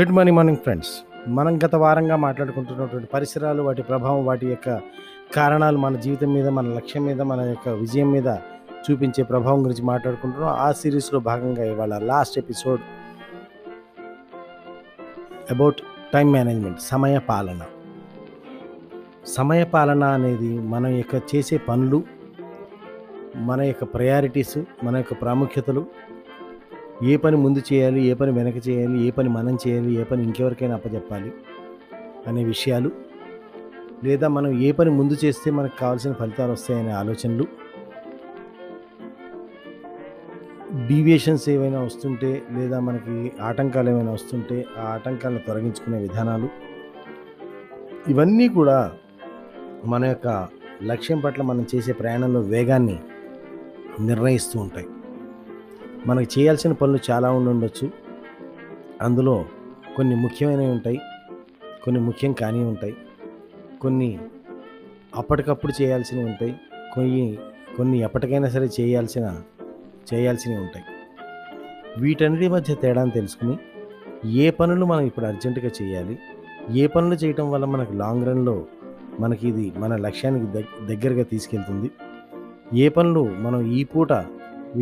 Good morning morning friends. మనం గత వారంగా మాట్లాడుకుంటున్నటువంటి పరిసరాలు వాటి ప్రభావం వాటి యొక్క కారణాలు మన జీవితం మీద మన లక్ష్యం మీద మన యొక్క విజయం మీద చూపించే ప్రభావం గురించి మాట్లాడుకుంటున్నాం. ఆ సిరీస్లో భాగంగా ఇవాళ last episode about time management సమయ పాలన. సమయ పాలన అనేది మన యొక్క చేసే పనులు మన యొక్క ప్రయారిటీస్ మన యొక్క ప్రాముఖ్యతలు ఏ పని ముందు చేయాలి ఏ పని వెనక చేయాలి ఏ పని మనం చేయాలి ఏ పని ఇంకెవరికైనా అప్పచెప్పాలి అనే విషయాలు. లేదా మనం ఏ పని ముందు చేస్తే మనకు కావాల్సిన ఫలితాలు వస్తాయనే ఆలోచనలు. డీవియేషన్స్ ఏవైనా వస్తుంటే లేదా మనకి ఆటంకాలు ఏమైనా వస్తుంటే ఆ ఆటంకాలను తొలగించుకునే విధానాలు. ఇవన్నీ కూడా మన యొక్క లక్ష్యం పట్ల మనం చేసే ప్రయాణంలో వేగాన్ని నిర్ణయిస్తూ ఉంటాయి. మనకు చేయాల్సిన పనులు చాలా ఉండి ఉండొచ్చు. అందులో కొన్ని ముఖ్యమైనవి ఉంటాయి కొన్ని ముఖ్యం కాని ఉంటాయి కొన్ని అప్పటికప్పుడు చేయాల్సినవి ఉంటాయి కొన్ని కొన్ని ఎప్పటికైనా సరే చేయాల్సిన చేయాల్సినవి ఉంటాయి. వీటన్నిటి మధ్య తేడాను తెలుసుకుని ఏ పనులు మనం ఇప్పుడు అర్జెంటుగా చేయాలి ఏ పనులు చేయటం వల్ల మనకు లాంగ్ రన్లో మనకి ఇది మన లక్ష్యానికి దగ్ దగ్గరగా తీసుకెళ్తుంది ఏ పనులు మనం ఈ పూట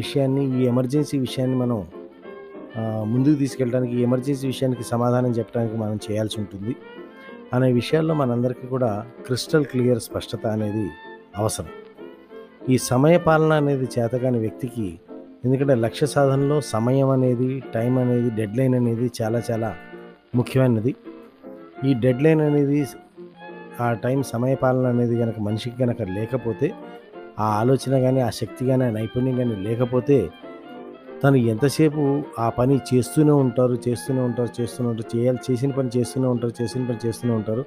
విషయాన్ని ఈ ఎమర్జెన్సీ విషయాన్ని మనం ముందుకు తీసుకెళ్ళడానికి ఎమర్జెన్సీ విషయానికి సమాధానం చెప్పడానికి మనం చేయాల్సి ఉంటుంది. అనే విషయాల్లో మనందరికీ కూడా క్రిస్టల్ క్లియర్ స్పష్టత అనేది అవసరం. ఈ సమయ పాలన అనేది చేతకాని వ్యక్తికి ఎందుకంటే లక్ష్య సాధనలో సమయం అనేది టైం అనేది డెడ్ లైన్ అనేది చాలా చాలా ముఖ్యమైనది. ఈ డెడ్ లైన్ అనేది ఆ టైం సమయపాలన అనేది కనుక మనిషికి కనుక లేకపోతే ఆ ఆలోచన కానీ ఆ శక్తి కానీ ఆ నైపుణ్యం కానీ లేకపోతే తను ఎంతసేపు ఆ పని చేస్తూనే ఉంటారు చేస్తూనే ఉంటారు చేస్తూనే ఉంటారు చేయాలి చేసిన పని చేస్తూనే ఉంటారు చేసిన పని చేస్తూనే ఉంటారు.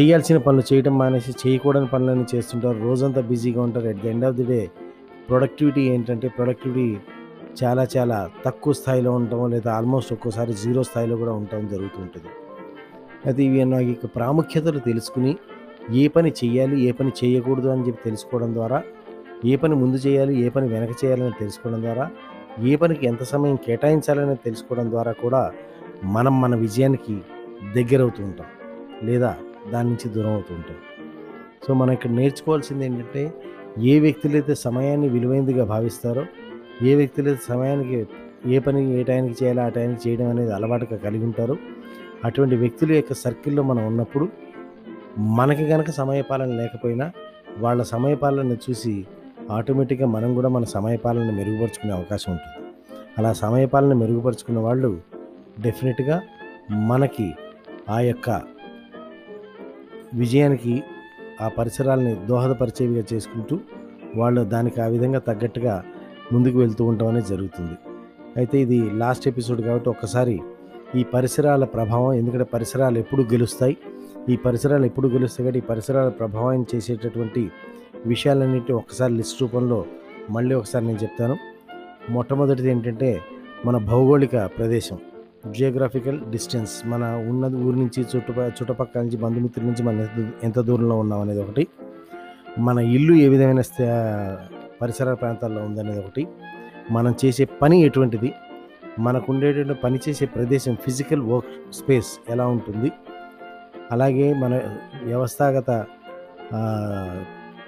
చేయాల్సిన పనులు చేయడం మానేసి చేయకూడని పనులన్నీ చేస్తుంటారు. రోజంతా బిజీగా ఉంటారు. At the end of the day productivity ఏంటంటే ప్రొడక్టివిటీ చాలా చాలా తక్కువ స్థాయిలో ఉండటం లేదా ఆల్మోస్ట్ ఒక్కోసారి జీరో స్థాయిలో కూడా ఉండటం జరుగుతుంటుంది అయితే ఇవి నాకు ప్రాముఖ్యతలు తెలుసుకుని ఏ పని చేయాలి ఏ పని చేయకూడదు అని చెప్పి తెలుసుకోవడం ద్వారా ఏ పని ముందు చేయాలి ఏ పని వెనక చేయాలని తెలుసుకోవడం ద్వారా ఏ పనికి ఎంత సమయం కేటాయించాలని తెలుసుకోవడం ద్వారా కూడా మనం మన విజయానికి దగ్గరవుతూ ఉంటాం. లేదా దాని నుంచి దూరం అవుతూ ఉంటాం. సో మనం ఇక్కడ నేర్చుకోవాల్సింది ఏంటంటే ఏ వ్యక్తులైతే సమయాన్ని విలువైనదిగా భావిస్తారో ఏ వ్యక్తులైతే సమయానికి ఏ పని ఏ టైంకి చేయాలో ఆ టైంకి చేయడం అనేది అలవాటుగా కలిగి ఉంటారో అటువంటి వ్యక్తుల యొక్క సర్కిల్లో మనం ఉన్నప్పుడు మనకి కనుక సమయపాలన లేకపోయినా వాళ్ళ సమయపాలన చూసి ఆటోమేటిక్గా మనం కూడా మన సమయపాలన మెరుగుపరుచుకునే అవకాశం ఉంటుంది. అలా సమయపాలన మెరుగుపరుచుకున్న వాళ్ళు డెఫినెట్గా మనకి ఆ యొక్క విజయానికి ఆ పరిసరాలని దోహదపరిచేవిగా చేసుకుంటూ వాళ్ళు దానికి ఆ విధంగా తగ్గట్టుగా ముందుకు వెళ్తూ ఉండటం అనేది జరుగుతుంది. అయితే ఇది లాస్ట్ ఎపిసోడ్ కాబట్టి ఒక్కసారి ఈ పరిసరాల ప్రభావం ఎందుకంటే పరిసరాలు ఎప్పుడు గెలుస్తాయి. ఈ పరిసరాలు ఎప్పుడు గెలుస్తే కానీ ఈ పరిసరాల ప్రభావం చేసేటటువంటి విషయాలన్నింటి ఒకసారి లిస్ట్ రూపంలో మళ్ళీ ఒకసారి నేను చెప్తాను. మొట్టమొదటిది ఏంటంటే మన భౌగోళిక ప్రదేశం జియోగ్రాఫికల్ డిస్టెన్స్ మన ఉన్న ఊరి నుంచి చుట్టుప చుట్టుపక్కల నుంచి బంధుమిత్రుల నుంచి మనం ఎంత దూరంలో ఉన్నాం అనేది ఒకటి. మన ఇల్లు ఏ విధమైన పరిసర ప్రాంతాల్లో ఉందనేది ఒకటి. మనం చేసే పని ఎటువంటిది? మనకు ఉండేటువంటి పని చేసే ప్రదేశం ఫిజికల్ వర్క్ స్పేస్ ఎలా ఉంటుంది? అలాగే మన వ్యవస్థాగత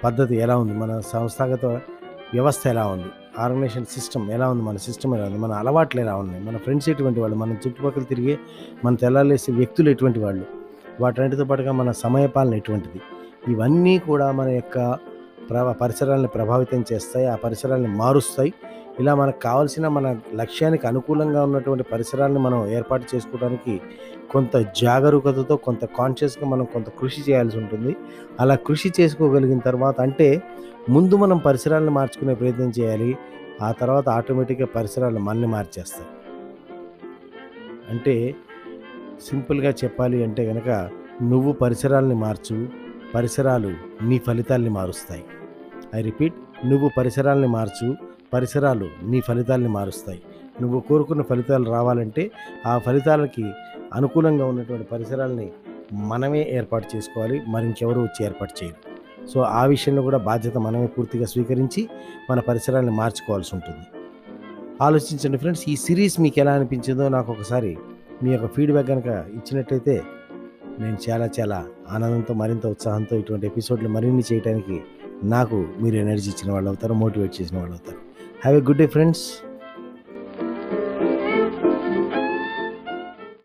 పద్ధతి ఎలా ఉంది? మన సంస్థాగత వ్యవస్థ ఎలా ఉంది? ఆర్గనైజేషన్ సిస్టమ్ ఎలా ఉంది? మన సిస్టమ్ ఎలా ఉంది? మన అలవాట్లు ఎలా ఉన్నాయి? మన ఫ్రెండ్స్ ఎటువంటి వాళ్ళు? మన చుట్టుపక్కల తిరిగే మన తెల్లాలేసే వ్యక్తులు ఎటువంటి వాళ్ళు? వాటన్నిటితో పాటుగా మన సమయపాలన ఎటువంటిది? ఇవన్నీ కూడా మన యొక్క ప్ర పరిసరాలను ప్రభావితం చేస్తాయి ఆ పరిసరాలను మారుస్తాయి. ఇలా మనకు కావాల్సిన మన లక్ష్యానికి అనుకూలంగా ఉన్నటువంటి పరిసరాలను మనం ఏర్పాటు చేసుకోవడానికి కొంత జాగరూకతతో కొంత కాన్షియస్గా మనం కొంత కృషి చేయాల్సి ఉంటుంది. అలా కృషి చేసుకోగలిగిన తర్వాత అంటే ముందు మనం పరిసరాలను మార్చుకునే ప్రయత్నం చేయాలి. ఆ తర్వాత ఆటోమేటిక్గా పరిసరాలు మనల్ని మార్చేస్తాయి. అంటే సింపుల్గా చెప్పాలి అంటే కనుక నువ్వు పరిసరాలని మార్చు పరిసరాలు నీ ఫలితాల్ని మారుస్తాయి. ఐ రిపీట్ నువ్వు పరిసరాల్ని మార్చు పరిసరాలు నీ ఫలితాల్ని మారుస్తాయి. నువ్వు కోరుకున్న ఫలితాలు రావాలంటే ఆ ఫలితాలకి అనుకూలంగా ఉన్నటువంటి పరిసరాలని మనమే ఏర్పాటు చేసుకోవాలి మరింకెవరు వచ్చి ఏర్పాటు చేయరు. సో ఆ విషయంలో కూడా బాధ్యత మనమే పూర్తిగా స్వీకరించి మన పరిసరాలను మార్చుకోవాల్సి ఉంటుంది. ఆలోచించండి ఫ్రెండ్స్ ఈ సిరీస్ మీకు ఎలా అనిపించిందో నాకు ఒకసారి మీ యొక్క ఫీడ్బ్యాక్ కనుక ఇచ్చినట్టయితే నేను చాలా చాలా ఆనందంతో మరింత ఉత్సాహంతో ఇటువంటి ఎపిసోడ్లు మరిన్ని చేయడానికి నాకు మీరు ఎనర్జీ ఇచ్చిన వాళ్ళు అవుతారు మోటివేట్ చేసిన వాళ్ళు అవుతారు have a good day friends